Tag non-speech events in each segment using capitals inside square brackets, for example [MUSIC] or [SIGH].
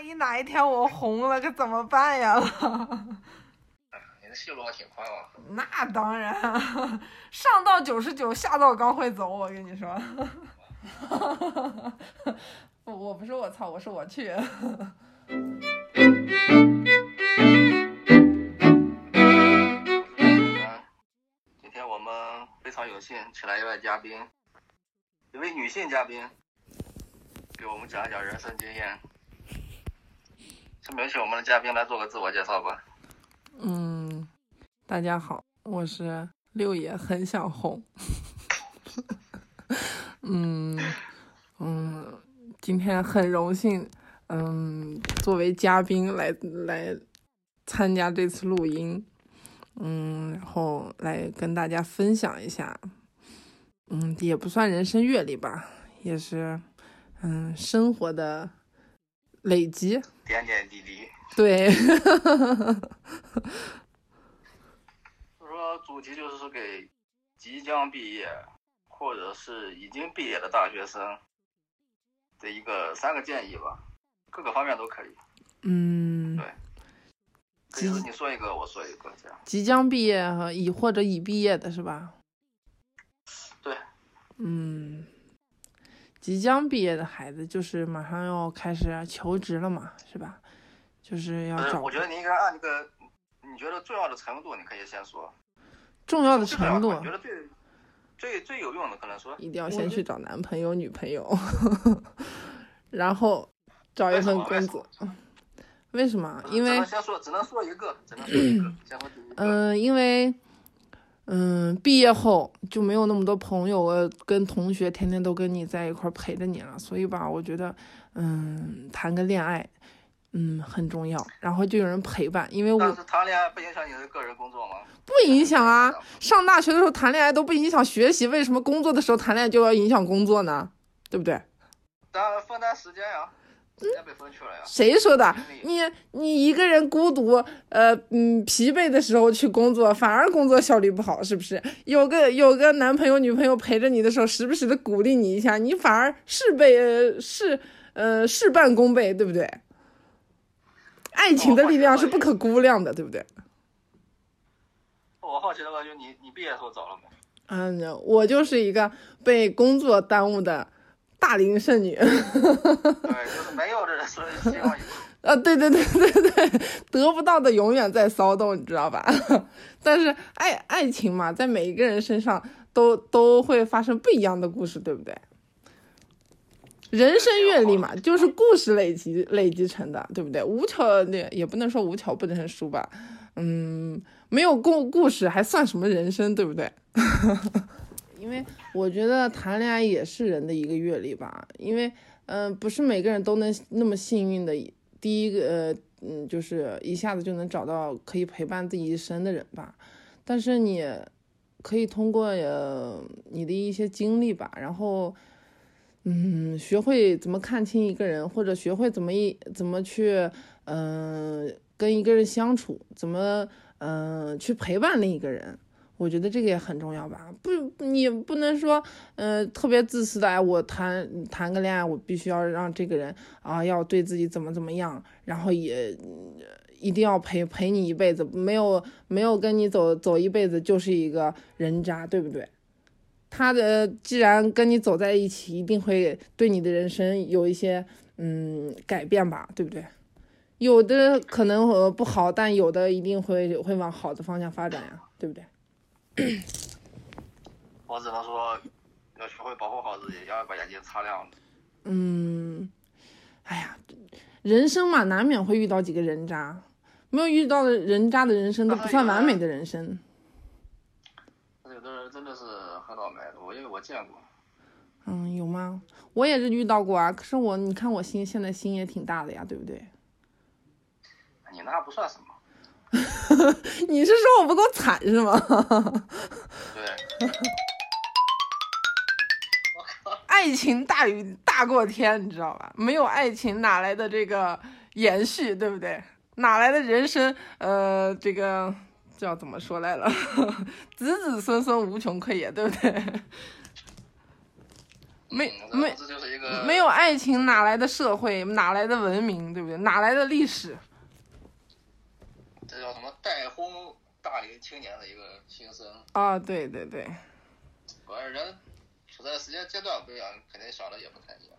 万一哪一天我红了，可怎么办呀？[LAUGHS] 你的戏路还挺宽啊。那当然，上到九十九，下到刚会走，我跟你说。不，[LAUGHS] 我不是我操，我是我去。今天我们非常有幸请来一位嘉宾，一位女性嘉宾，给我们讲一讲人生经验。下面有请我们的嘉宾来做个自我介绍吧。嗯，大家好，我是六爷，很想红。[LAUGHS] 嗯嗯，今天很荣幸，嗯，作为嘉宾来来参加这次录音，嗯，然后来跟大家分享一下，嗯，也不算人生阅历吧，也是，嗯，生活的累积，点点滴滴。对，就 [LAUGHS] 说主题就是给即将毕业。或者是已经毕业的大学生的一个三个建议吧，各个方面都可以。嗯，对。其实你说一个，我说一个，这样。即将毕业和已或者已毕业的是吧？对。嗯，即将毕业的孩子就是马上要开始求职了嘛，是吧？就是要找。我觉得你应该按这个你觉得重要的程度，你可以先说。重要的程度。觉得最。最最有用的可能说，一定要先去找男朋友女朋友，[LAUGHS] 然后找一份工作。为什么？因为先说，只能说一个，只能说一个。嗯，因为嗯，毕业后就没有那么多朋友跟同学天天都跟你在一块陪着你了，所以吧，我觉得嗯，谈个恋爱。嗯，很重要。然后就有人陪伴，因为我。但是谈恋爱不影响你的个人工作吗？不影响啊，上大学的时候谈恋爱都不影响学习，为什么工作的时候谈恋爱就要影响工作呢？对不对？当然分担时间呀，时谁说的？你你一个人孤独，呃嗯疲惫的时候去工作，反而工作效率不好，是不是？有个有个男朋友女朋友陪着你的时候，时不时的鼓励你一下，你反而事倍事呃事半功倍，对不对？爱情的力量是不可估量的，对不对？我好奇的问就你你毕业时候找了没？嗯，我就是一个被工作耽误的大龄剩女。对，就是没有的人所以希望有。[LAUGHS] 啊，对对对对对，[LAUGHS] 得不到的永远在骚动，你知道吧？[LAUGHS] 但是爱爱情嘛，在每一个人身上都都会发生不一样的故事，对不对？人生阅历嘛，就是故事累积累积成的，对不对？无巧也也不能说无巧不成书吧，嗯，没有故故事还算什么人生，对不对？因为我觉得谈恋爱也是人的一个阅历吧，因为嗯，不是每个人都能那么幸运的，第一个呃嗯，就是一下子就能找到可以陪伴自己一生的人吧。但是你可以通过呃你的一些经历吧，然后。嗯，学会怎么看清一个人，或者学会怎么一怎么去，嗯，跟一个人相处，怎么嗯去陪伴另一个人，我觉得这个也很重要吧。不，你不能说，呃，特别自私的，哎，我谈谈个恋爱，我必须要让这个人啊，要对自己怎么怎么样，然后也一定要陪陪你一辈子，没有没有跟你走走一辈子就是一个人渣，对不对？他的既然跟你走在一起，一定会对你的人生有一些嗯改变吧，对不对？有的可能呃不好，但有的一定会会往好的方向发展呀，对不对？[COUGHS] 我只能说要学会保护好自己，要把眼睛擦亮。嗯，哎呀，人生嘛，难免会遇到几个人渣，没有遇到的人渣的人生都不算完美的人生。有的人真的是。很倒霉的，我因为我见过。嗯，有吗？我也是遇到过啊。可是我，你看我心现在心也挺大的呀，对不对？你那不算什么。[LAUGHS] 你是说我不够惨是吗？对。[LAUGHS] 爱情大于大过天，你知道吧？没有爱情哪来的这个延续，对不对？哪来的人生？呃，这个。叫怎么说来了？[LAUGHS] 子子孙孙无穷匮也，对不对？没嗯没没有爱情哪来的社会，哪来的文明，对不对？哪来的历史？带轰大龄青年的一个新生。啊，对对对，果然人处在时间阶段不一样，肯定想的也不太一样。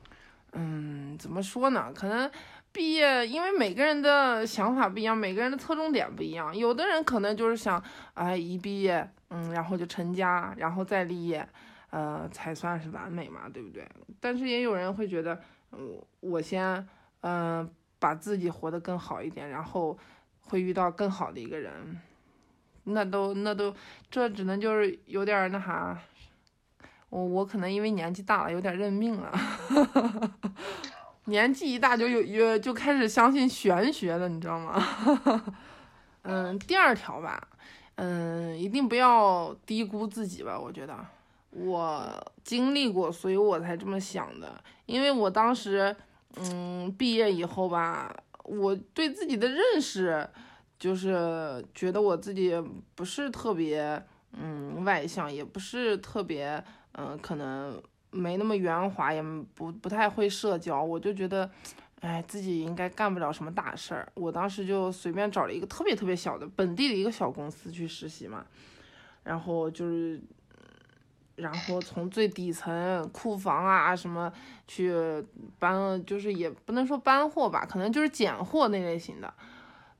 嗯，怎么说呢？可能毕业，因为每个人的想法不一样，每个人的侧重点不一样。有的人可能就是想，哎，一毕业，嗯，然后就成家，然后再立业，呃，才算是完美嘛，对不对？但是也有人会觉得，嗯，我先，嗯、把自己活得更好一点，然后会遇到更好的一个人。那都那都，这只能就是有点那啥，我我可能因为年纪大了，有点认命了。[LAUGHS] 年纪一大就有有就开始相信玄学了，你知道吗？[LAUGHS] 嗯，第二条吧，嗯，一定不要低估自己吧。我觉得我经历过，所以我才这么想的。因为我当时，嗯，毕业以后吧，我对自己的认识就是觉得我自己不是特别，嗯，外向，也不是特别，嗯、可能没那么圆滑，也不不太会社交，我就觉得，哎，自己应该干不了什么大事儿。我当时就随便找了一个特别特别小的本地的一个小公司去实习嘛，然后就是，然后从最底层库房啊什么去搬，就是也不能说搬货吧，可能就是拣货那类型的。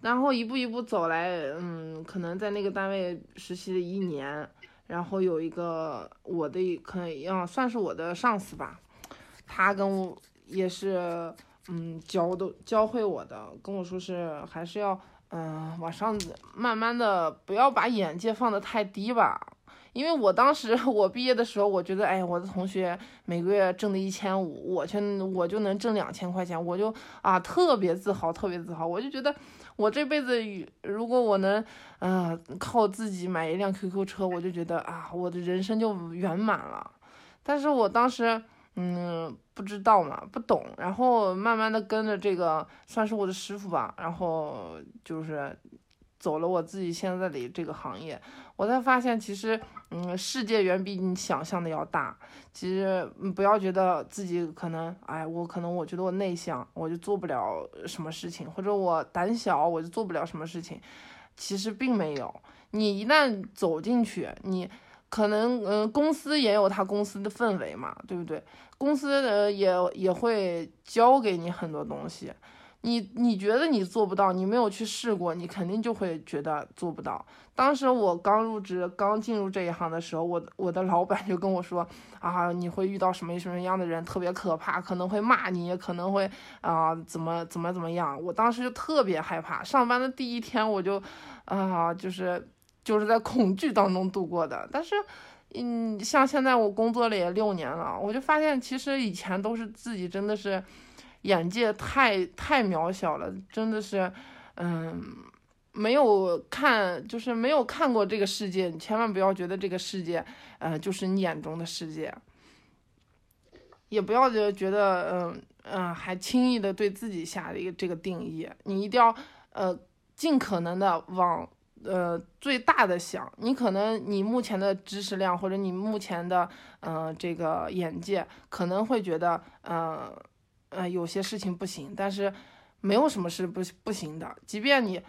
然后一步一步走来，嗯，可能在那个单位实习了一年，然后有一个我的可能要算是我的上司吧，他跟我也是，嗯，教都教会我的，跟我说是还是要，嗯，往上慢慢的不要把眼界放得太低吧。因为我当时 [LAUGHS] 我毕业的时候，我觉得，哎，我的同学每个月挣的一千五，我却我就能挣两千块钱，我就啊特别自豪，特别自豪，我就觉得我这辈子如果我能，呃，靠自己买一辆 QQ 车，我就觉得啊，我的人生就圆满了。但是我当时，嗯，不知道嘛，不懂，然后慢慢的跟着这个算是我的师傅吧，然后就是走了我自己现在的这个行业，我才发现其实，嗯，世界远比你想象的要大。其实，嗯不要觉得自己可能，哎，我可能我觉得我内向，我就做不了什么事情，或者我胆小，我就做不了什么事情。其实并没有，你一旦走进去，你可能，嗯、公司也有他公司的氛围嘛，对不对？公司呃也也会教给你很多东西。你你觉得你做不到，你没有去试过，你肯定就会觉得做不到。当时我刚入职、刚进入这一行的时候，我我的老板就跟我说啊，你会遇到什么什么样的人，特别可怕，可能会骂你，也可能会啊、怎么怎么怎么样。我当时就特别害怕，上班的第一天我就啊、就是就是在恐惧当中度过的。但是，嗯，像现在我工作了也六年了，我就发现其实以前都是自己真的是眼界太太渺小了，真的是，嗯。没有看，就是没有看过这个世界，你千万不要觉得这个世界，呃，就是你眼中的世界，也不要就觉得，嗯、嗯、还轻易的对自己下一个这个定义，你一定要，呃，尽可能的往，呃，最大的想。你可能你目前的知识量或者你目前的，呃，这个眼界可能会觉得，呃，呃，有些事情不行，但是没有什么是不不行的，即便你。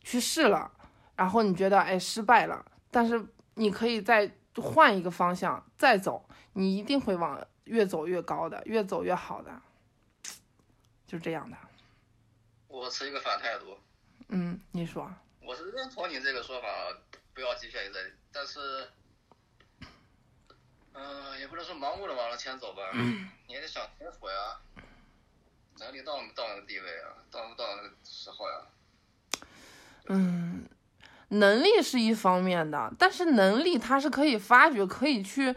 去试了，然后你觉得哎失败了，但是你可以再换一个方向再走，你一定会往越走越高的，越走越好的，就这样的。我持一个反态度，嗯，你说，我是认同你这个说法，不要局限于这里，但是，嗯、也不能说盲目的往前走吧，你也得想清楚呀，能力到没到那个地位啊，到没到那个时候呀。嗯，能力是一方面的，但是能力它是可以发掘，可以去。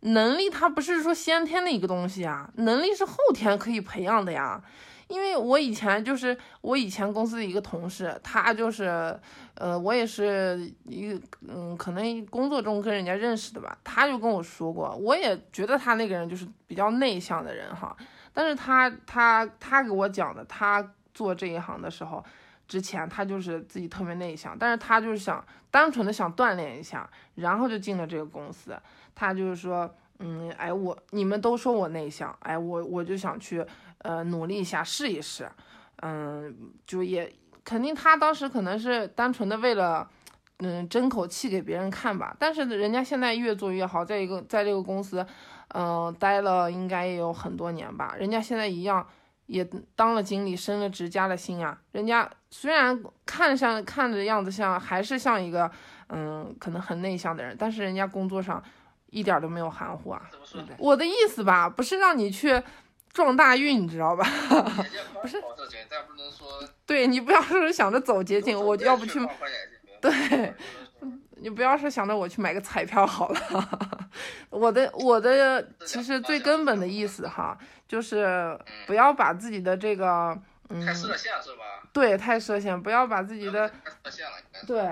能力它不是说先天的一个东西啊，能力是后天可以培养的呀。因为我以前就是我以前公司的一个同事，他就是，呃，我也是一个，嗯，可能工作中跟人家认识的吧，他就跟我说过，我也觉得他那个人就是比较内向的人哈，但是他他他给我讲的，他做这一行的时候。之前他就是自己特别内向，但是他就是想单纯的想锻炼一下，然后就进了这个公司。他就是说，嗯，哎，我你们都说我内向，哎，我我就想去呃努力一下试一试，嗯，就也肯定他当时可能是单纯的为了嗯争口气给别人看吧，但是人家现在越做越好，在一个在这个公司，嗯、待了应该也有很多年吧，人家现在一样也当了经理，升了职，加了薪啊，人家虽然看上看着样子像还是像一个嗯可能很内向的人，但是人家工作上一点都没有含糊啊。我的意思吧，不是让你去撞大运，你知道吧？[LAUGHS] 不是对你不要说是想着走捷径，我要不去。对你不要是想着我去买个彩票好了。[LAUGHS] 我的我的其实最根本的意思哈，就是不要把自己的这个嗯太设限是吧？对太设限，不要把自己的。对，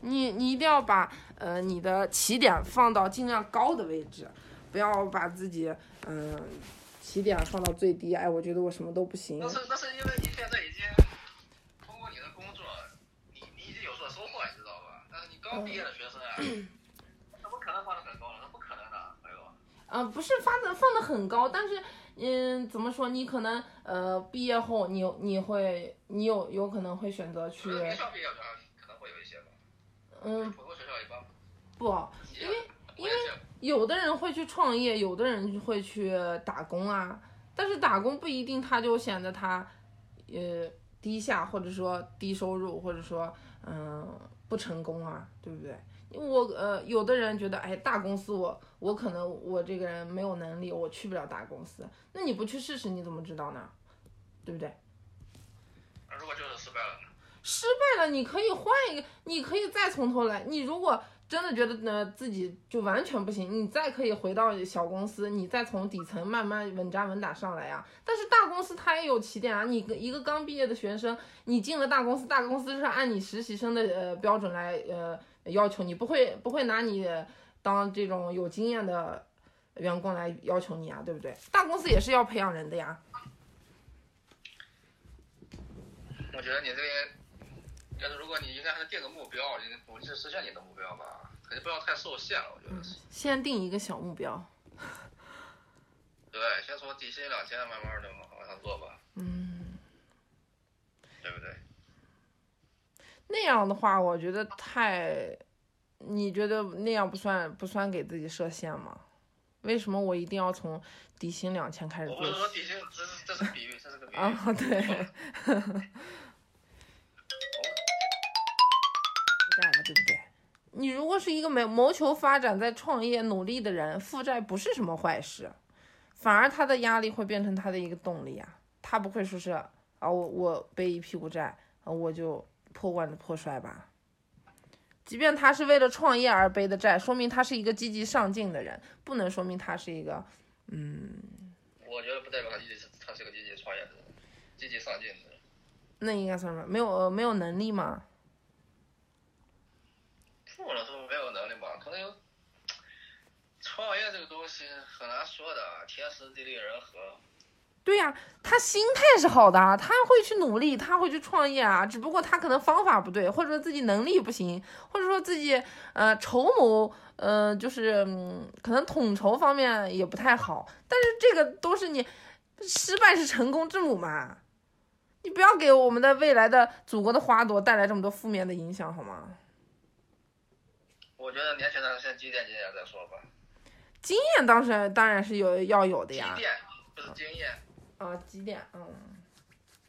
你你一定要把呃你的起点放到尽量高的位置，不要把自己嗯、起点放到最低。哎，我觉得我什么都不行那。是那是因为你现在已经通过你的工作，你你已经有所收获，你知道吧？但是你刚毕业的学生啊，[CLEARS THROAT] 怎么可能放得很高呢？那不可能的，朋友。啊、不是发的放的很高，但是嗯，怎么说？你可能呃毕业后你你会你有有可能会选择去学校毕业的可能会有一些吧，嗯普通学校一般不，因为因为有的人会去创业，有的人会去打工啊，但是打工不一定他就显得他呃低下，或者说低收入，或者说嗯、不成功啊，对不对？我呃有的人觉得哎大公司我我可能我这个人没有能力，我去不了大公司，那你不去试试你怎么知道呢？对不对？如果就是失败了呢？失败了，你可以换一个，你可以再从头来。你如果真的觉得呢自己就完全不行，你再可以回到小公司，你再从底层慢慢稳扎稳打上来呀。但是大公司它也有起点啊，你一个刚毕业的学生，你进了大公司，大公司是按你实习生的呃标准来呃要求你，不会不会拿你当这种有经验的员工来要求你啊，对不对？大公司也是要培养人的呀。我觉得你这个，但是如果你应该还是定个目标，你努力实现你的目标吧，肯定不要太受限了。我觉得是，先定一个小目标，对，先从底薪两千慢慢的往上做吧，嗯。对不对？那样的话，我觉得太，你觉得那样不算不算给自己设限吗？为什么我一定要从底薪两千开始做我说底薪，这是这是比喻，这是个比喻。啊？对，[LAUGHS] 债了，对不对？你如果是一个没谋求发展、在创业努力的人，负债不是什么坏事，反而他的压力会变成他的一个动力啊。他不会说是啊，我我背一屁股债，啊我就破罐子破摔吧。即便他是为了创业而背的债，说明他是一个积极上进的人，不能说明他是一个嗯，我觉得不代表他积极，他是个积极创业的人，积极上进的人。那应该算什么？没有呃没有能力吗？不能说没有能力吧，可能有。创业这个东西很难说的，天时地利人和。对呀、他心态是好的，他会去努力，他会去创业啊，只不过他可能方法不对，或者说自己能力不行，或者说自己呃筹谋呃就是可能统筹方面也不太好，但是这个都是你失败是成功之母嘛，你不要给我们的未来的祖国的花朵带来这么多负面的影响好吗？我觉得年轻人先积淀积淀再说吧。经验当然当然是有要有的呀，积淀不是经验。啊积淀，嗯，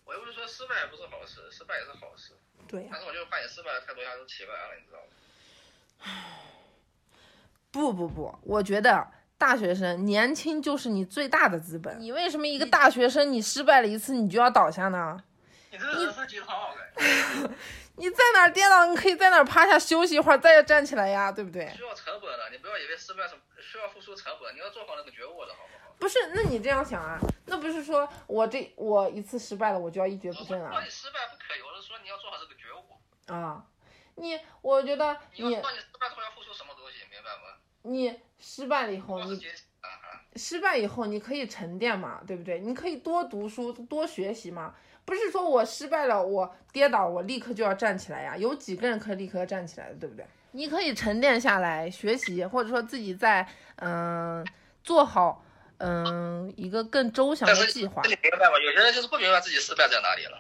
我又不是说失败不是好事，失败也是好事。对呀、但是我就怕你失败的太多，一下都起不来了，你知道吗？不不不，我觉得大学生年轻就是你最大的资本。你为什么一个大学生你失败了一次你就要倒下呢？你这个人生鸡汤，[LAUGHS] 你在哪儿跌倒，你可以在哪儿趴下休息一会儿，再站起来呀，对不对？需要成本的，你不要以为失败是需要付出成本，你要做好那个觉悟的，好不好？不是，那你这样想啊？那不是说我这我一次失败了，我就要一蹶不振啊我说你失败不可以，我是说你要做好这个觉悟。啊！你我觉得你你要知道你失败之后要付出什么东西，明白吗？你失败了以后，你。失败以后你可以沉淀嘛，对不对？你可以多读书，多学习嘛。不是说我失败了，我跌倒，我立刻就要站起来呀。有几个人可以立刻站起来的，对不对？你可以沉淀下来学习，或者说自己在嗯、做好嗯、一个更周详的计划你。明白吗？有些人就是不明白自己失败在哪里了。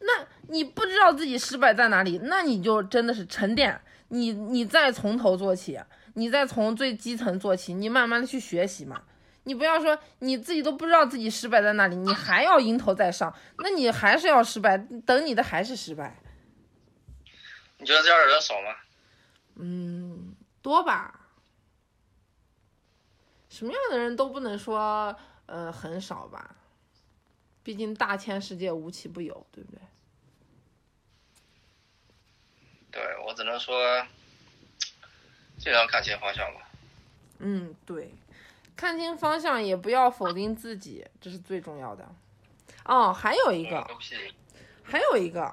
那你不知道自己失败在哪里，那你就真的是沉淀，你你再从头做起，你再从最基层做起，你慢慢的去学习嘛。你不要说你自己都不知道自己失败在哪里，你还要迎头再上，那你还是要失败，等你的还是失败。你觉得这样的人少吗？嗯，多吧。什么样的人都不能说，呃，很少吧。毕竟大千世界无奇不有，对不对？对我只能说，尽量看清方向吧。嗯，对，看清方向，也不要否定自己，这是最重要的。哦，还有一个嗯，还有一个，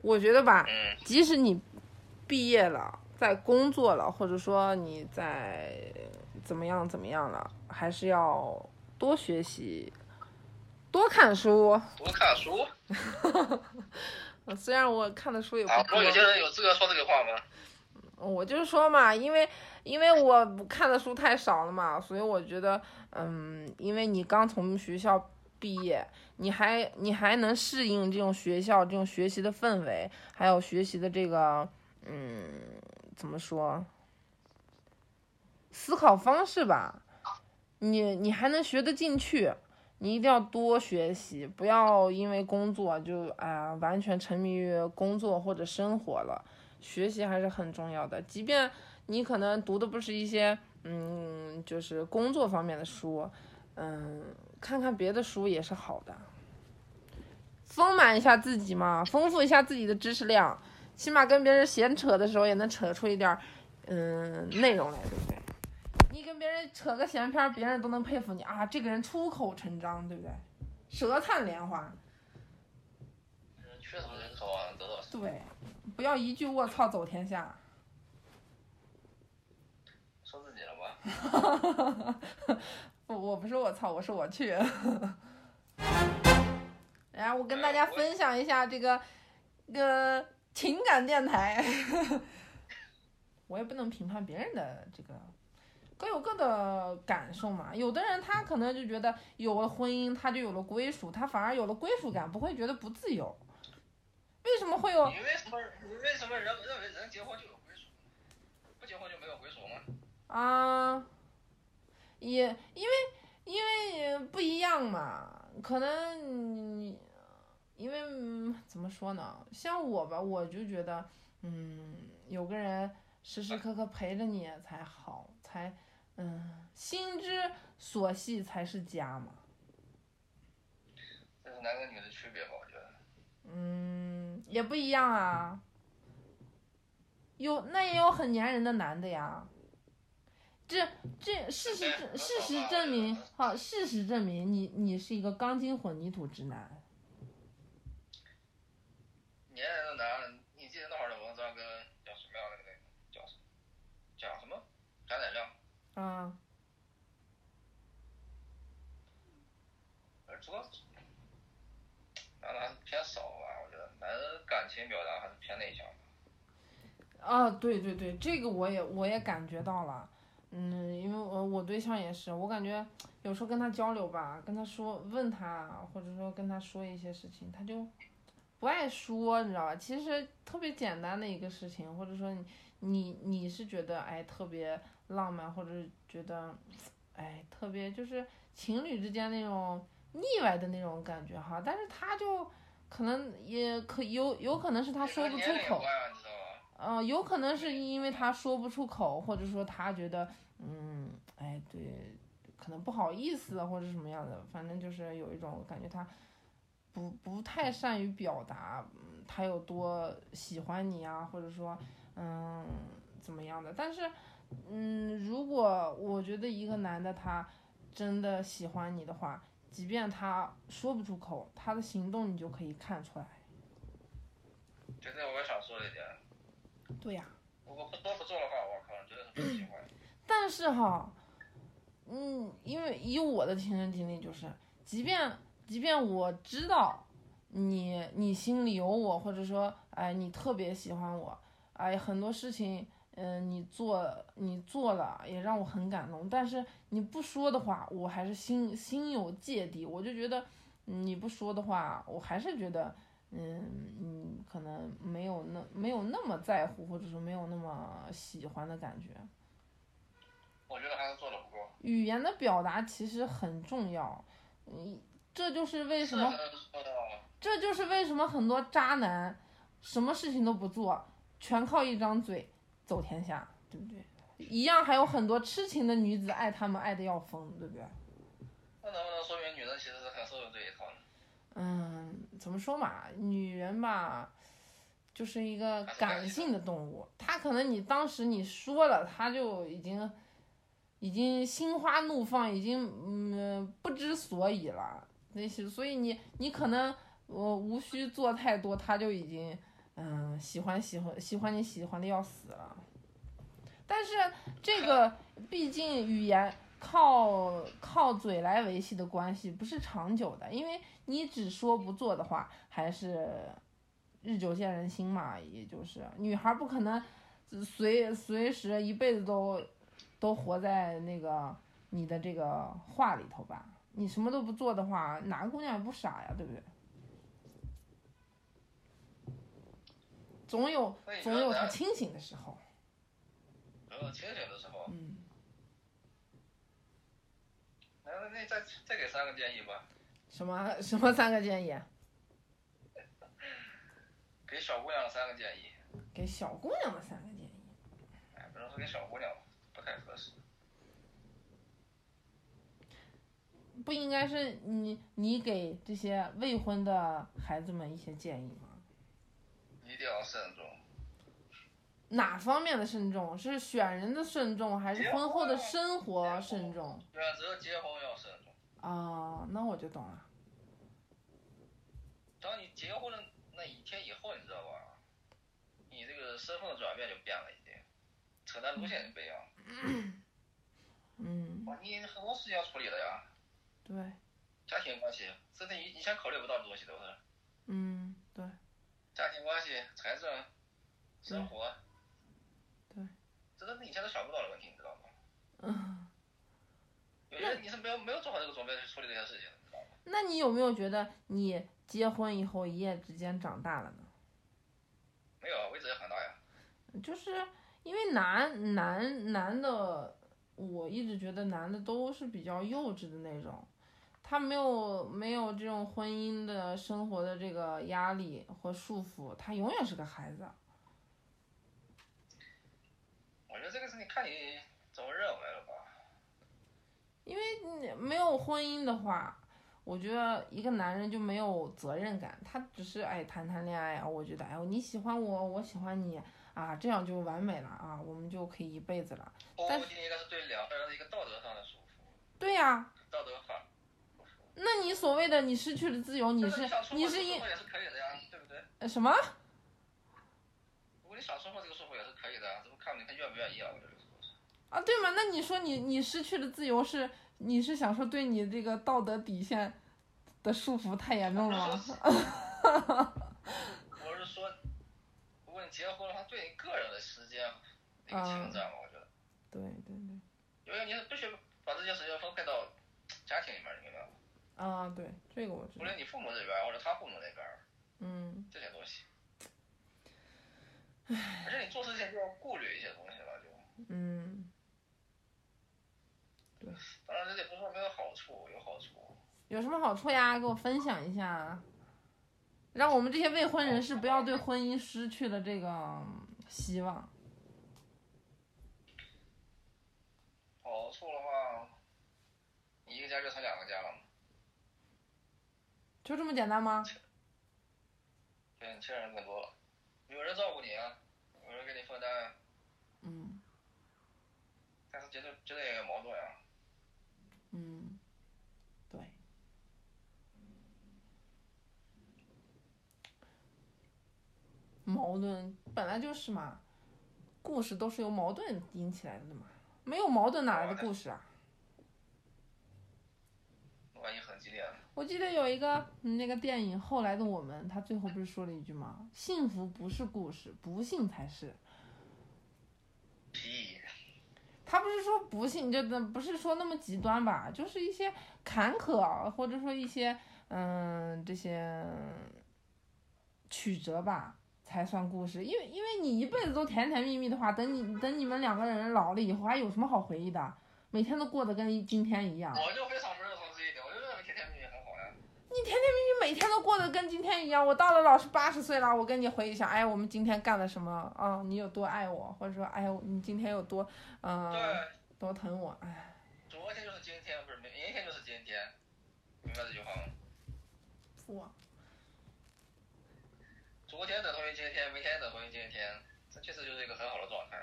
我觉得吧，嗯即使你毕业了，在工作了，或者说你在怎么样怎么样了，还是要多学习，多看书。多看书呃 [LAUGHS] 虽然我看的书也不啊！多，说有些人有资格说这个话吗？我就说嘛，因为因为我看的书太少了嘛，所以我觉得，嗯，因为你刚从学校毕业，你还你还能适应这种学校这种学习的氛围，还有学习的这个，嗯，怎么说，思考方式吧，你你还能学得进去。你一定要多学习，不要因为工作就哎呀完全沉迷于工作或者生活了。学习还是很重要的，即便你可能读的不是一些嗯，就是工作方面的书，嗯，看看别的书也是好的，丰满一下自己嘛，丰富一下自己的知识量，起码跟别人闲扯的时候也能扯出一点儿嗯内容来，对不对？你跟别人扯个闲篇儿，别人都能佩服你啊，这个人出口成章，对不对？舌灿莲花，确实人口啊得到。对，不要一句卧槽走天下。说自己了吗？[LAUGHS] 不，我不是我操，我是我去。[LAUGHS] 然后我跟大家分享一下这个这个情感电台。[LAUGHS] 我也不能评判别人的这个，各有各的感受嘛。有的人他可能就觉得有了婚姻，他就有了归属，他反而有了归属感，不会觉得不自由。为什么会有你为什么你为什么人认为人结婚就有归属？不结婚就没有归属吗？啊，也因为因为不一样嘛，可能你因为、嗯、怎么说呢？像我吧，我就觉得，嗯，有个人时时刻刻陪着你才好，才嗯，心之所系才是家嘛。这是男跟女的区别吧？我觉得。嗯，也不一样啊。有那也有很粘人的男的呀。这这事实证事实证明，好，事实证明你你是一个钢筋混凝土直男。粘人的男，你记得那会儿的文章跟叫什么样的那个叫什么讲什么贾乃亮，啊，而主要是男的偏少感表达还是偏内向。啊，对对对，这个我也我也感觉到了，嗯，因为我我对象也是，我感觉有时候跟他交流吧，跟他说问他，或者说跟他说一些事情，他就不爱说，你知道吧？其实特别简单的一个事情，或者说你你你是觉得哎特别浪漫，或者觉得哎特别就是情侣之间那种腻歪的那种感觉哈，但是他就可能也可有有可能是他说不出口。嗯、有可能是因为他说不出口，或者说他觉得，嗯，哎，对，可能不好意思或者什么样的，反正就是有一种感觉他不不太善于表达，嗯，他有多喜欢你啊，或者说，嗯，怎么样的。但是，嗯，如果我觉得一个男的他真的喜欢你的话，即便他说不出口，他的行动你就可以看出来。就这我也想说一点，对呀、如果不说不做的话，我可能真的是不喜欢。[CLEARS THROAT] 但是哈，嗯，因为以我的亲身经历就是，即便即便我知道你你心里有我，或者说哎你特别喜欢我，哎，很多事情，嗯、你做你做了也让我很感动，但是你不说的话，我还是心心有芥蒂。我就觉得嗯你不说的话，我还是觉得，嗯，你可能没有那没有那么在乎，或者是没有那么喜欢的感觉。我觉得还是做的不够。语言的表达其实很重要，嗯，这就是为什么。这就是为什么很多渣男什么事情都不做，全靠一张嘴走天下，对不对？一样还有很多痴情的女子爱他们爱的要疯，对不对？那能不能说明女人其实是很受用这一套呢？嗯，怎么说嘛，女人吧，就是一个感性的动物，她可能你当时你说了，她就已经已经心花怒放，已经嗯不知所以了。那些，所以你你可能我无需做太多，她就已经嗯喜欢喜欢喜欢你喜欢的要死了。但是这个毕竟语言靠靠嘴来维系的关系不是长久的，因为你只说不做的话，还是日久见人心嘛，也就是女孩不可能随随时一辈子都都活在那个你的这个话里头吧。你什么都不做的话，哪个姑娘也不傻呀，对不对？总有总有他清醒的时候。清醒的时候，嗯，那那你再再给三个建议吧，什么什么 [LAUGHS] 三个建议？给小姑娘三个建议。给小姑娘的三个建议。哎，不能说给小姑娘，不太合适。不应该是你你给这些未婚的孩子们一些建议吗？要慎重。哪方面的慎重？是选人的慎重，还是婚后的生活慎重？选择结婚要慎重。啊，那我就懂了。当你结婚的那一天以后，你知道吧？你这个身份的转变就变了一点，承担路线就不一样了。嗯，哇，你很多事情要处理的呀，对，家庭关系，这是你以前考虑不到的东西，都是嗯，对，家庭关系、财政、生活，对，这都是以前都想不到的问题，你知道吗？嗯，[LAUGHS] 有些你是没有没有做好这个准备去处理这些事情，你知道吗？那你有没有觉得你结婚以后一夜之间长大了呢？没有啊，我一直也很大呀。就是因为男男男的，我一直觉得男的都是比较幼稚的那种，他没有没有这种婚姻的生活的这个压力和束缚，他永远是个孩子。我觉得这个事情看你怎么认为了吧。因为你没有婚姻的话，我觉得一个男人就没有责任感，他只是哎谈谈恋爱啊，我觉得哎你喜欢我，我喜欢你啊，这样就完美了啊，我们就可以一辈子了。但婚姻应该是对两个人的一个道德上的束缚，对呀、道德法。那你所谓的你失去了自由，你是你是因也是可以的呀，对不对？呃什么？如果你想生活这个束缚也是可以的，这不过看你看愿不愿意啊，我觉得这个是。啊，对吗？那你说你你失去了自由是你是想说对你这个道德底线的束缚太严重了吗？[LAUGHS] 我是说，如果你结婚的话对你个人的时间一个侵占嘛，我觉得，对对对，因为你是必须把这些时间分配到家庭里面，你明白吗？啊对，这个我知道，无论你父母那边或者他父母那边嗯这些东西，唉而且你做事情就要顾虑一些东西了，就嗯，对当然这也不是说没有好处，有好处。有什么好处呀？给我分享一下，让我们这些未婚人士不要对婚姻失去了这个嗯希望。好处的话，你一个家就成两个家了嘛，就这么简单吗？对你亲人更多了，有人照顾你啊，有人给你分担，嗯但是绝对绝对也有矛盾啊。嗯，对。矛盾本来就是嘛，故事都是由矛盾引起来的嘛，没有矛盾哪来的故事啊？万一很激烈呢？我记得有一个嗯那个电影《后来的我们》，他最后不是说了一句吗？幸福不是故事，不幸才是。屁，他不是说不幸，就的不是说那么极端吧，就是一些坎坷，或者说一些嗯这些曲折吧，才算故事。因为因为你一辈子都甜甜蜜蜜的话，等你等你们两个人老了以后，还有什么好回忆的？每天都过得跟今天一样。我就非常不认同这一点，我就认为甜甜蜜蜜很好呀。你甜甜蜜蜜每天都过得跟今天一样。我到了老师八十岁了，我跟你回忆一下，哎，我们今天干了什么啊？你有多爱我，或者说，哎，你今天有多嗯、对，多疼我，哎，昨天就是今天，不是明明天就是今天，明白这句话吗？我昨天等同于今天，明天等同于今天，这确实就是一个很好的状态。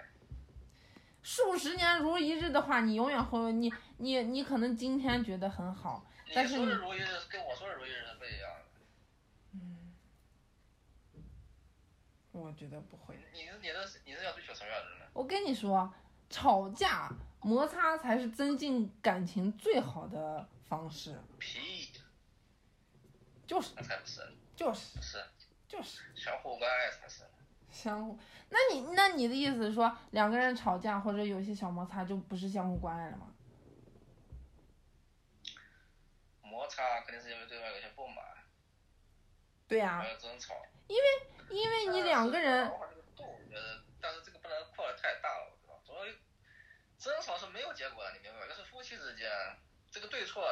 数十年如一日的话，你永远会，你你你可能今天觉得很好，你但是你说的如一日跟我说的如意人是不一样的。我觉得不会。你是你是你是要追求什么样的人呢？我跟你说，吵架摩擦才是增进感情最好的方式，屁，就是那才不是，就是是就是相互关爱才是。相互。那你那你的意思是说，两个人吵架或者有一些小摩擦就不是相互关爱了吗？摩擦肯定是因为对方有些不满，对呀、还有争吵。因为因为你两个人但是这个不能扩的太大了，我知道。总有争吵是没有结果的，你明白吗？就是夫妻之间，这个对错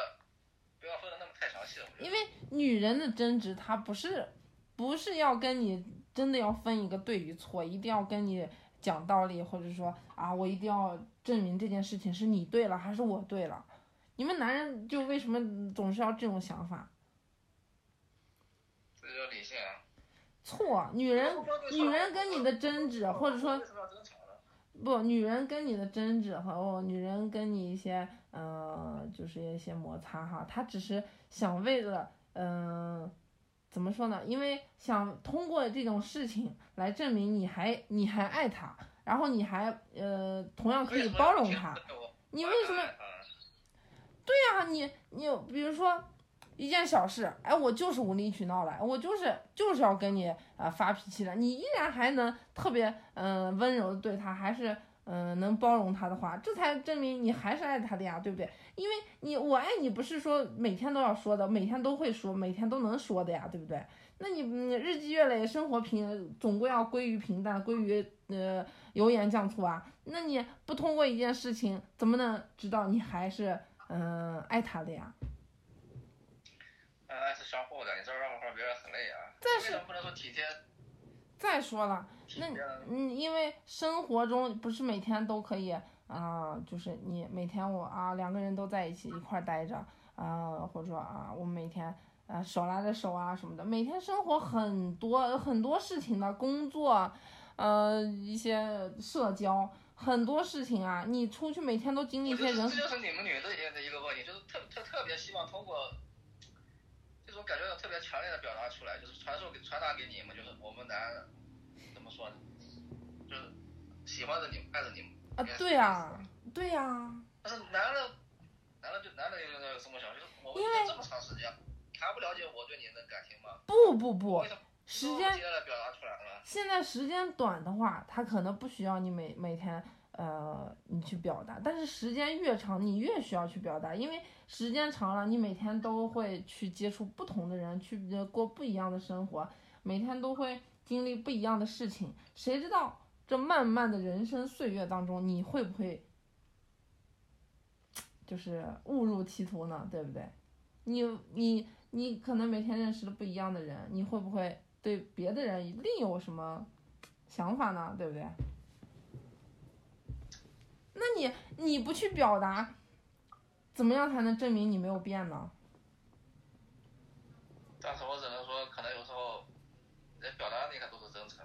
不要分的那么太详细了。因为女人的争执，她不是不是要跟你真的要分一个对与错，一定要跟你讲道理，或者说啊，我一定要证明这件事情是你对了还是我对了。你们男人就为什么总是要这种想法？这叫理性啊。错，女人女人跟你的争执，或者说为什么要争吵呢？不，女人跟你的争执和哦，女人跟你一些呃，就是一些摩擦哈，她只是想为了嗯、呃，怎么说呢？因为想通过这种事情来证明你还你还爱她，然后你还呃同样可以包容她。你为什么？对呀、你你比如说一件小事，哎，我就是无理取闹了，我就是就是要跟你啊、呃发脾气了，你依然还能特别嗯、温柔的对他，还是嗯、能包容他的话，这才证明你还是爱他的呀，对不对？因为你我爱你不是说每天都要说的，每天都会说，每天都能说的呀，对不对？那你嗯日积月累，生活平总归要归于平淡，归于呃油盐酱醋啊。那你不通过一件事情，怎么能知道你还是嗯、呃爱他的呀？嗯，爱是相互的，你这样让别人很累啊。但是为什么不能说体贴？再说了，那？嗯，因为生活中不是每天都可以啊、就是你每天我啊两个人都在一起一块儿待着啊、或者说啊我每天啊手拉着手啊什么的，每天生活很多很多事情的工作，呃一些社交很多事情啊，你出去每天都经历一些人得这就是你们女的一个一个问题，就是特特特别希望通过这种感觉要特别强烈的表达出来，就是传授给传达给你们，就是我们男人怎么说呢？就是喜欢着你们，爱着你们。啊对呀、对呀、但是男的，男的就男的有有什么想，就是我这么长时间，你还不了解我对你的感情吗？不不不为，什么时间？现在时间短的话，他可能不需要你每每天呃你去表达，但是时间越长，你越需要去表达，因为时间长了，你每天都会去接触不同的人，去呃过不一样的生活，每天都会经历不一样的事情，谁知道这漫漫的人生岁月当中，你会不会就是误入歧途呢？对不对？你你你可能每天认识了不一样的人，你会不会对别的人另有什么想法呢？对不对？那你你不去表达，怎么样才能证明你没有变呢？但是我只能说，可能有时候人表达那个都是真诚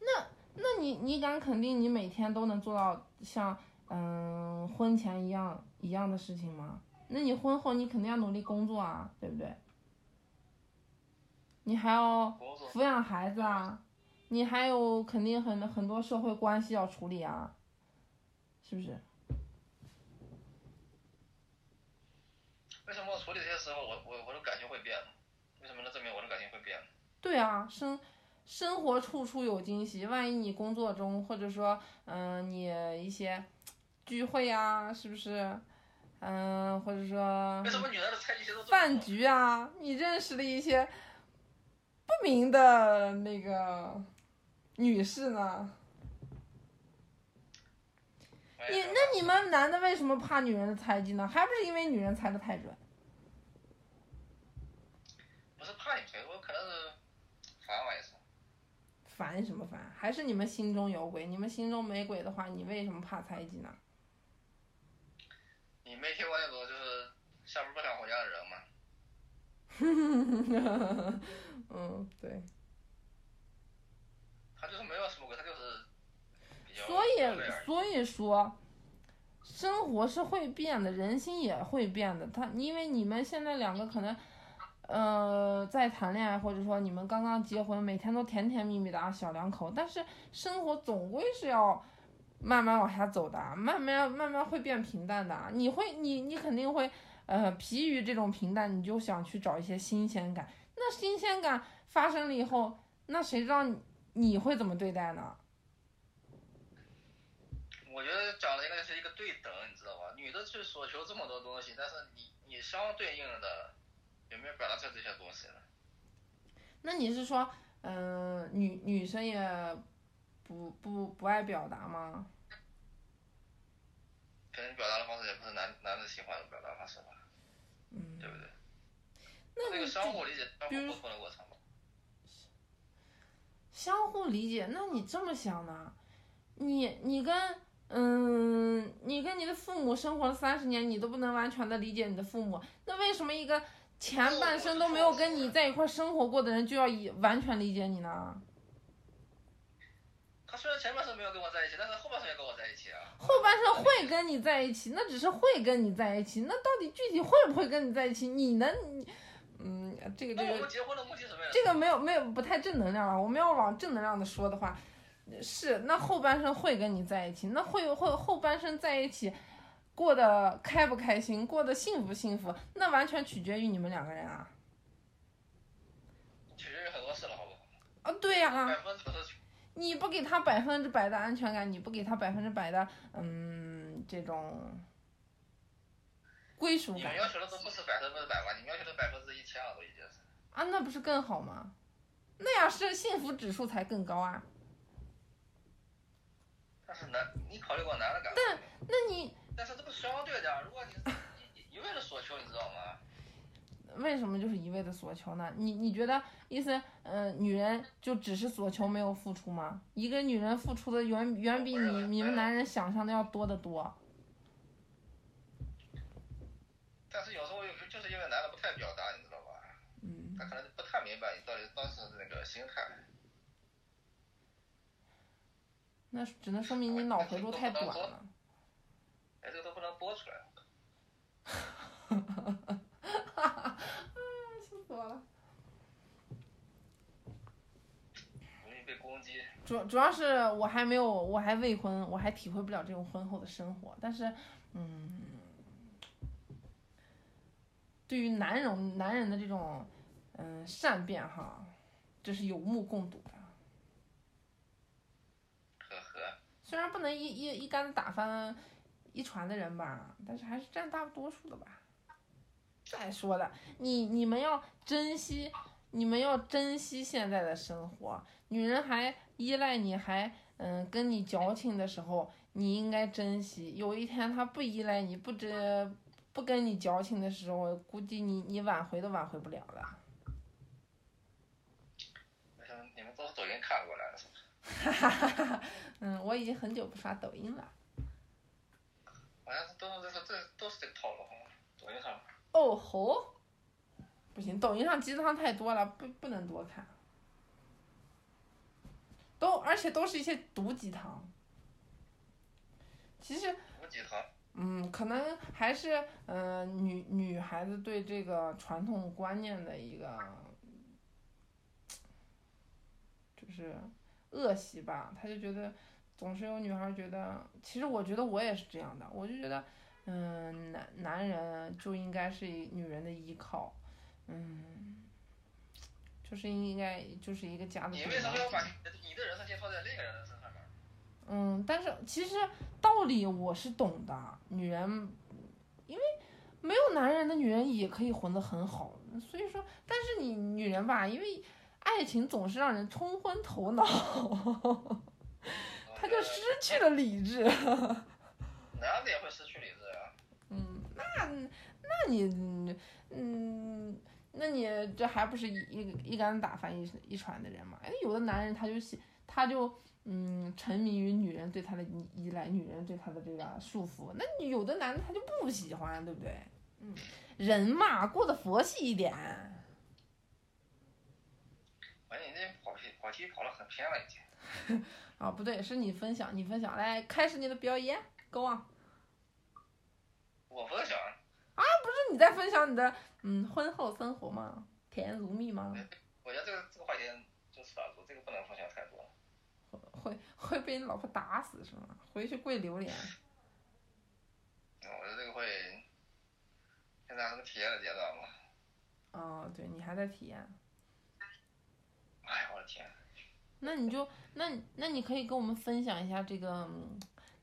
那。那你你敢肯定你每天都能做到像嗯婚前一样一样的事情吗？那你婚后你肯定要努力工作啊，对不对？你还要抚养孩子啊，你还有肯定很很多社会关系要处理啊，是不是？为为什么我处理这些时候，我我我的感情会变？为什么能证明我的感情会变？对啊，生生活处处有惊喜。万一你工作中，或者说，嗯、你一些聚会啊，是不是？嗯、或者说为什么女人的猜忌心都饭？局啊，你认识了一些不明的那个女士呢？哎你那你们男的为什么怕女人的猜忌呢？还不是因为女人猜的太准？不是怕你猜，我可能是烦我也是。烦什么烦？还是你们心中有鬼？你们心中没鬼的话，你为什么怕猜忌呢？你没听过那种就是下班不想回家的人吗？[LAUGHS] 嗯，对。他就是没有什么鬼，他就是所以所以说，生活是会变的，人心也会变的。他因为你们现在两个可能，呃，在谈恋爱，或者说你们刚刚结婚，每天都甜甜蜜蜜的啊，小两口，但是生活总归是要慢慢往下走的，慢慢慢慢会变平淡的。你会，你你肯定会，呃，疲于这种平淡，你就想去找一些新鲜感。那新鲜感发生了以后，那谁知道你你会怎么对待呢？我觉得讲的应该是一个对等，你知道吧？女的去索求这么多东西，但是你你相对应的有没有表达出这些东西呢？那你是说，嗯、女女生也不不不爱表达吗？可能表达的方式也不是男男的喜欢的表达方式吧，嗯，对不对？那个相互理解、相比如互沟通的过程吧。相互理解，那你这么想呢？你你跟嗯，你跟你的父母生活了三十年，你都不能完全的理解你的父母，那为什么一个前半生都没有跟你在一块生活过的人，就要以完全理解你呢？他虽然前半生没有跟我在一起，但是后半生也跟我在一起啊。后半生会跟你在一起，那只是会跟你在一起，那到底具体会不会跟你在一起？你能，这个这个我们结婚的目的是什么呀？这个没有没有不太正能量了。我们要往正能量的说的话，是那后半生会跟你在一起，那会会后半生在一起过得开不开心，过得幸不幸福，那完全取决于你们两个人啊。取决于很多事了，好不好？啊，对呀、百分之你不给他百分之百的安全感，你不给他百分之百的嗯这种归属感你们要求的都不是百分之百吧？你们要求的百分之一千了，都已经是。啊，那不是更好吗？那样是幸福指数才更高啊。但是男，你考虑过男的感受但？那你但是这不是相对的啊，如果你你你一味的索求，你知道吗？为什么就是一味的索求呢？你你觉得意思，呃，女人就只是索求没有付出吗？一个女人付出的远远比你你们男人想象的要多得多。但是有时候有就是因为男的不太表达，你知道吧？嗯，他可能不太明白你到底当时的那个心态。那只能说明你脑回路太短了。哎，这个都不能播出来。[LAUGHS] 气死我了！容易被攻击。主主要是我还没有，我还未婚，我还体会不了这种婚后的生活。但是，嗯，对于男人男人的这种嗯善变哈，这是有目共睹的。呵呵，虽然不能一一一竿子打翻一船的人吧，但是还是占大多数的吧。再说了，你你们要珍惜，你们要珍惜现在的生活。女人还依赖你，还嗯跟你矫情的时候，你应该珍惜。有一天她不依赖你，不知不跟你矫情的时候，估计你你挽回都挽回不了了。你们都是抖音看过？[LAUGHS] 哈哈哈哈，嗯，我已经很久不刷抖音了。好像是都是这这都是这个套路，抖音上。哦吼，不行，抖音上鸡汤太多了，不不能多看。都而且都是一些毒鸡汤。其实，毒鸡汤。嗯，可能还是呃女女孩子对这个传统观念的一个，就是恶习吧。她就觉得总是有女孩觉得，其实我觉得我也是这样的，我就觉得，嗯，男男人就应该是女人的依靠，嗯，就是应该就是一个家的你为什么要把你的人生寄托在另一个人的身上呢？嗯，但是其实道理我是懂的，女人，因为没有男人的女人也可以混得很好，所以说，但是你女人吧，因为爱情总是让人冲昏头脑，[LAUGHS] 她就失去了理智。[LAUGHS] 男的也会失去理智呀。[LAUGHS] 嗯，那那你，嗯，那你这还不是一一一竿子打翻一一船的人嘛？哎，有的男人他就喜，他就嗯沉迷于女人对他的依依赖，女人对他的这个束缚。那你有的男的他就不喜欢，对不对？嗯，人嘛，过得佛系一点。哎你这跑题跑题跑得很偏了已经。[LAUGHS] 啊，不对，是你分享，你分享，来开始你的表演，Go on。我分享，啊不是你在分享你的嗯婚后生活吗？甜如蜜吗？我觉得这个这个话题就算了，这个不能分享太多。会会被你老婆打死是吗？回去跪榴莲。嗯，我觉得这个会，现在还是体验的阶段嘛。哦，对你还在体验，哎呀，我的天！那你就那那你可以跟我们分享一下这个嗯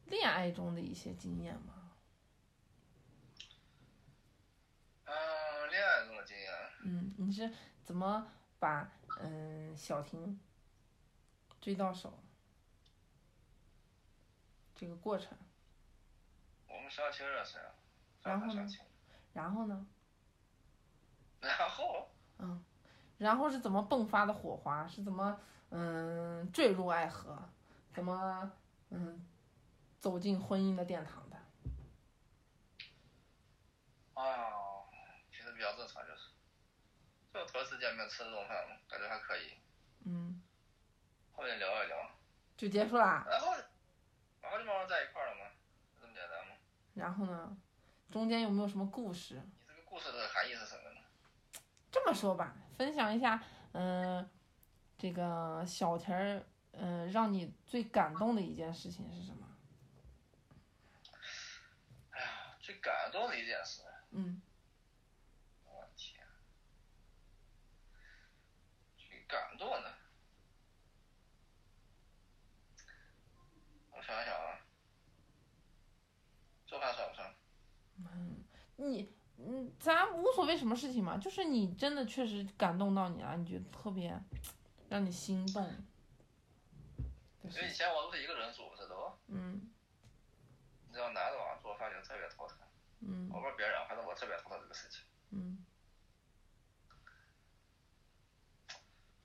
恋爱中的一些经验吗？嗯，恋爱中的经验，嗯，你是怎么把嗯小婷追到手这个过程？我们相亲认识呀。然后呢，然后呢？然后嗯，然后是怎么迸发的火花？是怎么嗯坠入爱河？怎么嗯走进婚姻的殿堂的？哎呀，其实比较正常，就是，就头一次见面吃这种饭嘛，感觉还可以，嗯，后面聊一聊，就结束啦。然后，然后就在一块了吗，这么简单吗。然后呢，中间有没有什么故事？你这个故事的含义是什么呢？这么说吧，分享一下，嗯、这个小田儿，嗯、让你最感动的一件事情是什么？哎呀，最感动的一件事，嗯，我天，最感动的，我想想啊，做饭算不算？嗯你，嗯，咱无所谓什么事情嘛，就是你真的确实感动到你了，你觉得特别让你心动的因为以。前我都是一个人住，这都？嗯你知道男的吧，做饭就特别头疼。嗯我不知道别人，反正我特别头疼这个事情。嗯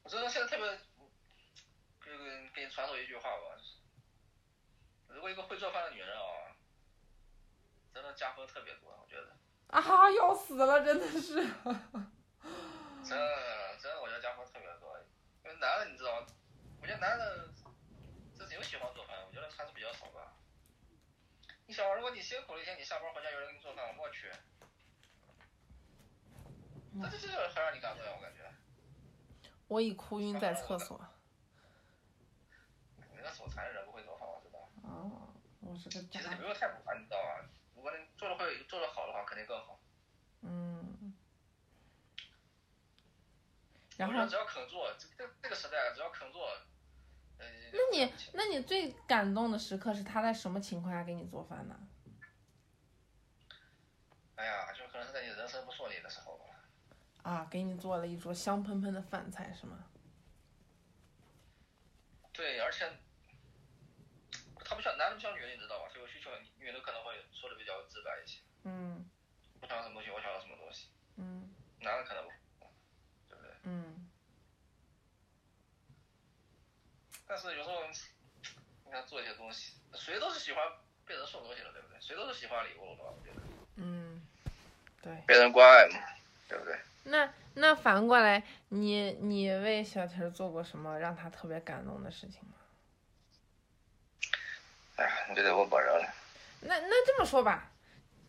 我真的现在特别，给给给你传授一句话吧，就是如果一个会做饭的女人啊，真的加分特别多，我觉得，啊，要死了，真的是。真的真的我觉得加分特别多。因为男的你知道，我觉得男的自己又喜欢做饭，我觉得还是比较少吧。你想，如果你辛苦了一天，你下班回家有人给你做饭，我去，这这这还让你感动呀，我感觉。我已哭晕在厕所。你那手残人不会做饭，我知道。哦，我是个渣其实。你不用太不烦，你知道吧？如果你做的会做的好的话，肯定更好。嗯。然后只要肯做，这这这个时代只要肯做，呃，那你那你最感动的时刻是他在什么情况下给你做饭呢？哎呀，就可能是在你人生不顺利的时候吧。啊，给你做了一桌香喷喷的饭菜是吗？对，而且他不像男的不像女的，你知道吧？他有需求，女的可能会说的比较直白一些，嗯我想要什么东西，我想要什么东西，嗯男的可能不，对不对？嗯但是有时候，你看做一些东西，谁都是喜欢被人送东西的，对不对？谁都是喜欢礼物的吧？我觉得嗯，对。被人关爱嘛，对不对？那那反过来，你你为小婷做过什么让她特别感动的事情吗？哎呀，你就得问本人了。那那这么说吧，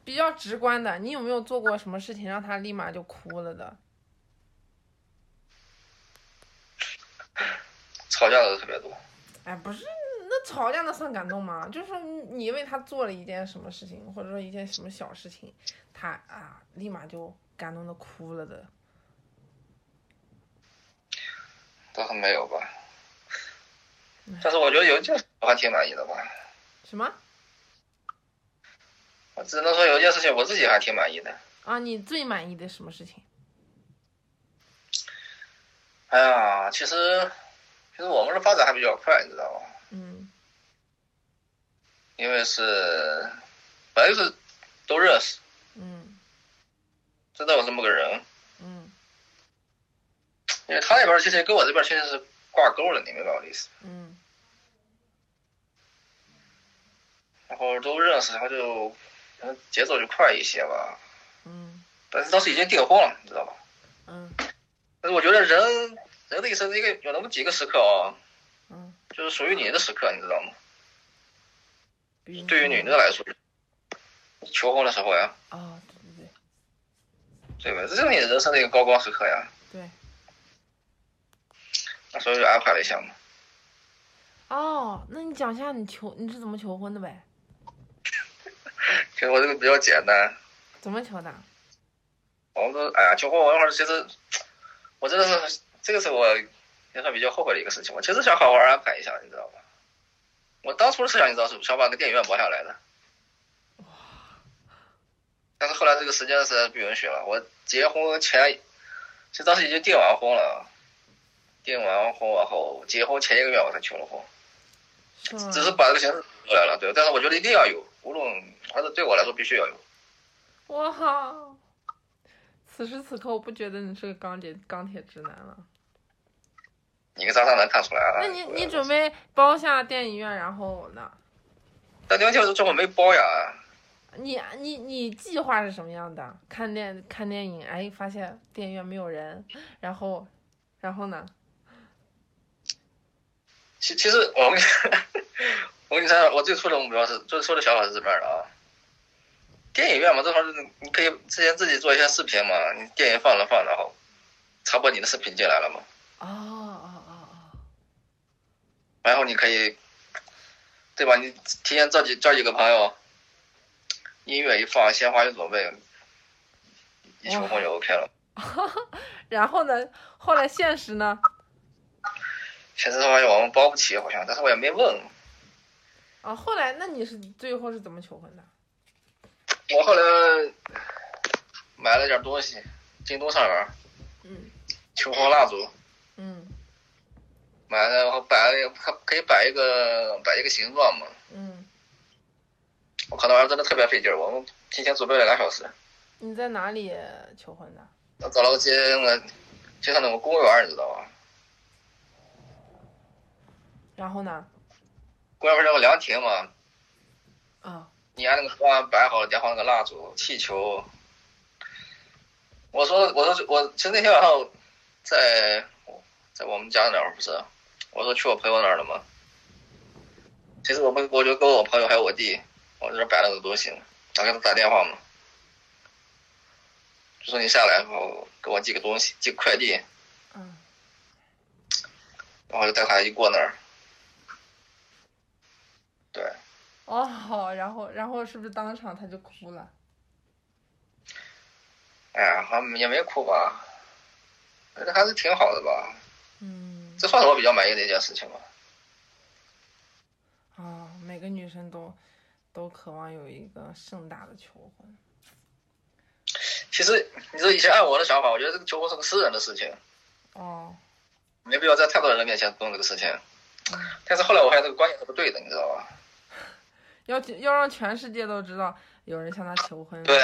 比较直观的，你有没有做过什么事情让他立马就哭了的？[LAUGHS] 吵架的特别多。哎，不是那那吵架那算感动吗？就是说你你为他做了一件什么事情，或者说一件什么小事情，他啊立马就感动的哭了的。倒是没有吧，但是我觉得有一件事我还挺满意的吧。什么？我只能说有一件事情我自己还挺满意的。啊，你最满意的什么事情？哎呀，其实其实我们的发展还比较快，你知道吗？嗯因为是本来就是都认识，嗯知道有这么个人。嗯因为他那边其实跟我这边其实是挂钩了，你明白我的意思？嗯然后都认识，然后就可能节奏就快一些吧。嗯但是当时已经订婚了，你知道吧？嗯但是我觉得人人的一生应该有那么几个时刻啊，嗯，就是属于你的时刻，你知道吗？对于女的来说，求婚的时候呀，哦，对对对对吧？这就是你人生的一个高光时刻呀。对对。那所以就安排了一下嘛。哦，那你讲一下你求你是怎么求婚的呗？其实我这个比较简单，怎么求的？我们都哎呀，求婚我那会儿其实我真的是这个是我也算比较后悔的一个事情。我其实想好好安排一下，你知道吧？我当初的设想你知道是想把个电影院包下来的，但是后来这个时间实在是不允许了。我结婚前，其实当时已经订完婚了，订完婚完后，结婚前一个月我才求了婚，只是把这个形式出来了，对。但是我觉得一定要有，无论还是对我来说必须要有。哇！此时此刻，我不觉得你是个钢铁钢铁直男了。你个渣渣能看出来啊？那你你准备包下电影院，然后呢？但电话最后没包呀。你你你计划是什么样的？看电看电影，哎，发现电影院没有人，然后然后呢？其其实我跟你 [LAUGHS] 我跟你说，我最初的目标是最初的想法是这边的啊。电影院嘛，这会儿你可以之前自己做一些视频嘛，你电影放着放，着后插播你的视频进来了嘛，哦哦哦哦，然后你可以，对吧？你提前叫几叫几个朋友，音乐一放，鲜花一准备，一求婚就 OK 了。[LAUGHS] 然后呢？后来现实呢？现实的话我们包不起，好像，但是我也没问。啊，后来那你是最后是怎么求婚的？我后来买了点东西，京东上面嗯求婚蜡烛。嗯买了，然后摆了一个，可可以摆一个摆一个形状嘛。嗯，我靠，那玩意儿真的特别费劲儿，我们提前准备了俩小时。你在哪里求婚的？我找了个街那个街上那个公园，你知道吧？然后呢？公园不是有个凉亭嘛？啊你按那个图案摆好了，点好那个蜡烛、气球。我说，我说，我其实那天晚上在在我们家那儿不是，我说去我朋友那儿了嘛。其实我们我就跟我朋友还有我弟，我在这儿摆了个东西，他给他打电话嘛，就说你下来然后给我寄个东西，寄个快递，嗯，然后就带他一过那儿。对，哦，然后然后是不是当场他就哭了？哎呀，好像也没哭吧，觉得还是挺好的吧。嗯，这算是我比较满意的一件事情吧。啊，每个女生都都渴望有一个盛大的求婚。其实，你说以前按我的想法，我觉得这个求婚是个私人的事情，哦，没必要在太多人的面前弄这个事情。嗯，但是后来我发现这个观念是不对的，你知道吧？要要让全世界都知道有人向他求婚。对。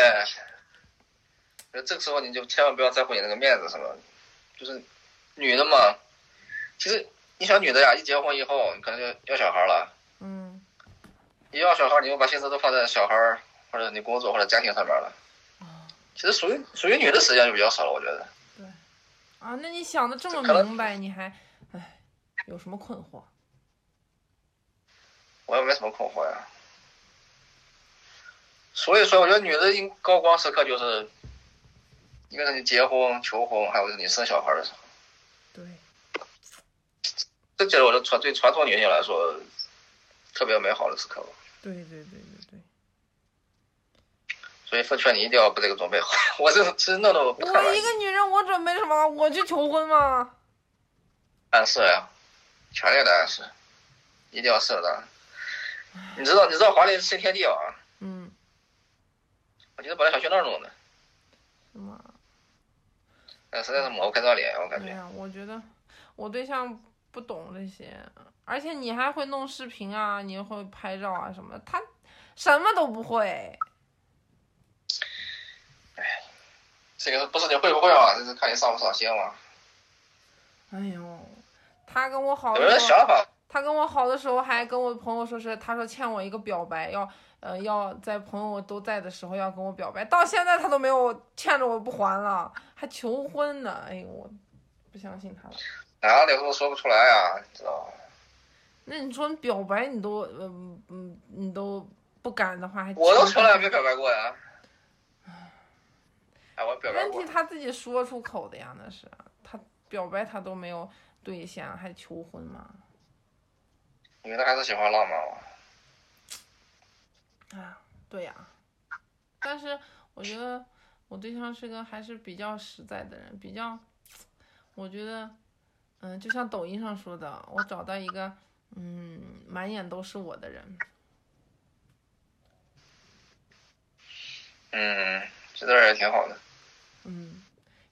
那，这个时候你就千万不要在乎你那个面子什么，就是女的嘛，其实你想女的呀，一结婚以后，你可能就要小孩了，嗯，一要小孩，你就把心思都放在小孩或者你工作或者家庭上面了。啊其实属于属于女的时间就比较少了，我觉得。对，啊，那你想的这么明白，你还，唉，有什么困惑？我也没什么困惑呀。所以说，我觉得女的应高光时刻就是，一个是你结婚、求婚，还有就是你生小孩的时候。对，这对我的传对传统女性来说，特别美好的时刻吧。对对对对对。所以奉劝你一定要把这个准备好。我这真的都不太我一个女人，我准备什么？我去求婚吗？暗示呀，强烈的暗示，一定要适当。你知道你知道华丽是新天地吧？嗯。我觉得本来想去那儿弄的。是吗？但实在是抹不开这脸，我感觉。我觉得我对象不懂这些，而且你还会弄视频啊，你会拍照啊什么，他什么都不会。哎，这个不是你会不会啊？这是看你上不上心嘛。哎呦，他跟我好，有人想法。他跟我好的时候还跟我朋友说是，他说欠我一个表白，要呃要在朋友都在的时候要跟我表白，到现在他都没有欠着我不还了，还求婚呢。哎呦，我不相信他了。哪里都说不出来呀，知道吧？那你说表白你都嗯嗯你都不敢的话，还我都从来没表白过呀。哎，我表白过。问题他自己说出口的呀，那是他表白他都没有兑现，还求婚吗？女的还是喜欢浪漫嘛。啊，对呀。但是我觉得我对象是个还是比较实在的人，比较，我觉得，嗯，就像抖音上说的，我找到一个，嗯，满眼都是我的人。嗯，这段也挺好的。嗯，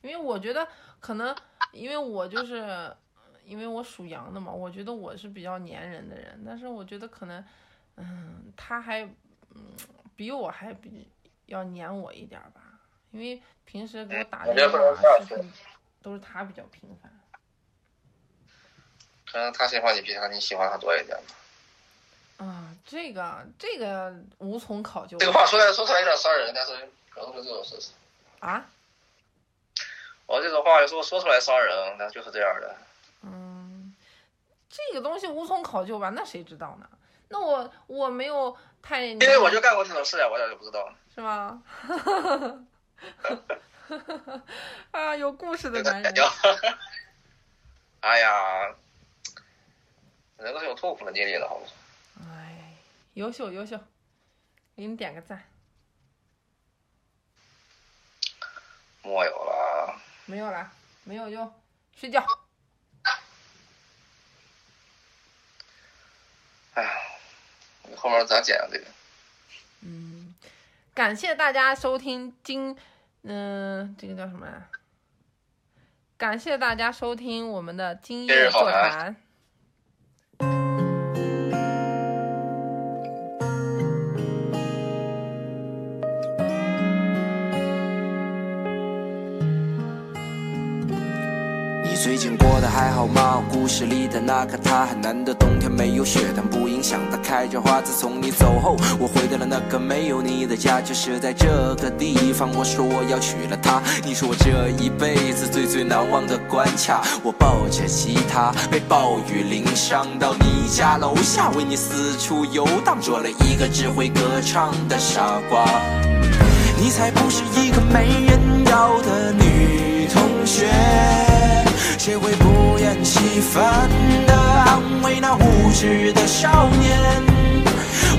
因为我觉得可能，因为我就是。因为我属羊的嘛，我觉得我是比较粘人的人，但是我觉得可能，嗯，他还，嗯，比我还比要粘我一点吧，因为平时给我打电话都是他比较频繁。可能他喜欢你比他你喜欢他多一点吧。啊，这个这个无从考究。这个话说来说出来有点伤人，但是可能是这种事实。啊？我这种话有时候说出来伤人，那就是这样的。嗯，这个东西无从考究吧？那谁知道呢？那我我没有太因为我就干过这种事呀，我咋就不知道？是吗？[LAUGHS] 啊，有故事的男人。[LAUGHS] 哎呀，人都是有痛苦的经历的，好吗？哎，优秀优秀，给你点个赞。没有了。没有了，没有就睡觉。哎呀，后面咋剪啊？这个？嗯，感谢大家收听今，嗯，这个叫什么呀？感谢大家收听我们的今夜座谈。过得还好吗？故事里的那个他，很难得冬天没有雪，但不影响他开着花。自从你走后，我回到了那个没有你的家，就是在这个地方。我说我要娶了她，你是我这一辈子最最难忘的关卡。我抱着吉他，被暴雨淋伤，到你家楼下，为你四处游荡，做了一个只会歌唱的傻瓜。你才不是一个没人要的女同学。谁会不厌其烦地安慰那无知的少年？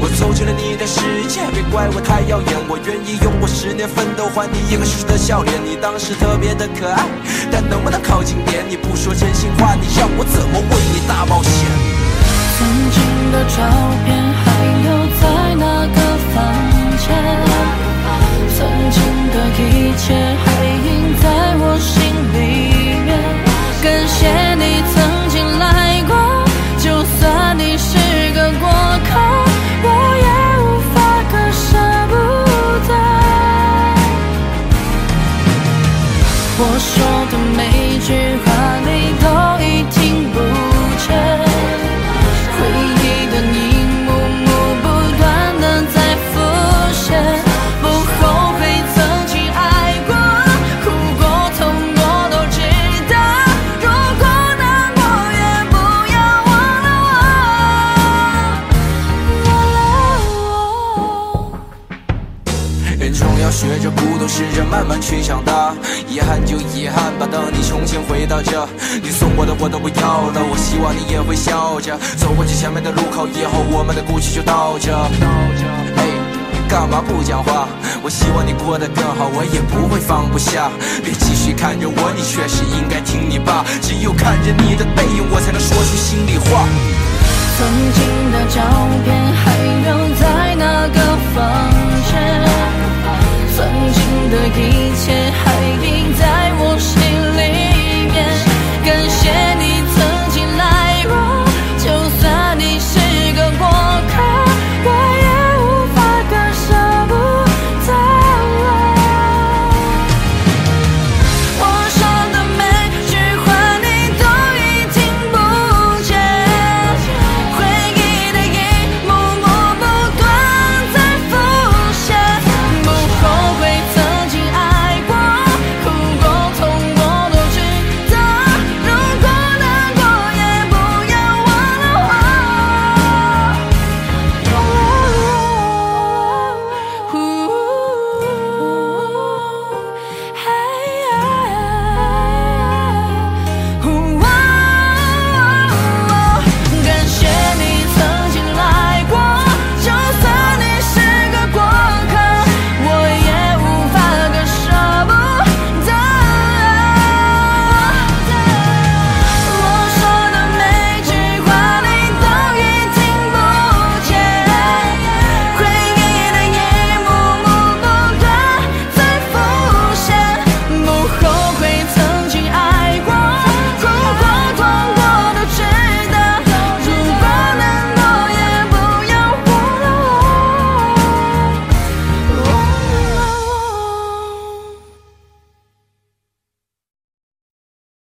我走进了你的世界，别怪我太耀眼，我愿意用我十年奋斗换你一个时的笑脸。你当时特别的可爱，但能不能靠近点？你不说真心话，你让我怎么为你大冒险？曾经的照片还留在那个房间，曾经的一切还印在我心里。感谢你曾经来过，就算你是试着慢慢去长大。遗憾就遗憾吧，等你重新回到这，你送我的我都不要了。我希望你也会笑着走过去前面的路口，以后我们的故事就到这。哎，干嘛不讲话？我希望你过得更好，我也不会放不下。别继续看着我，你确实应该听你爸。只有看着你的背影，我才能说出心里话。曾经的照片还留在那个房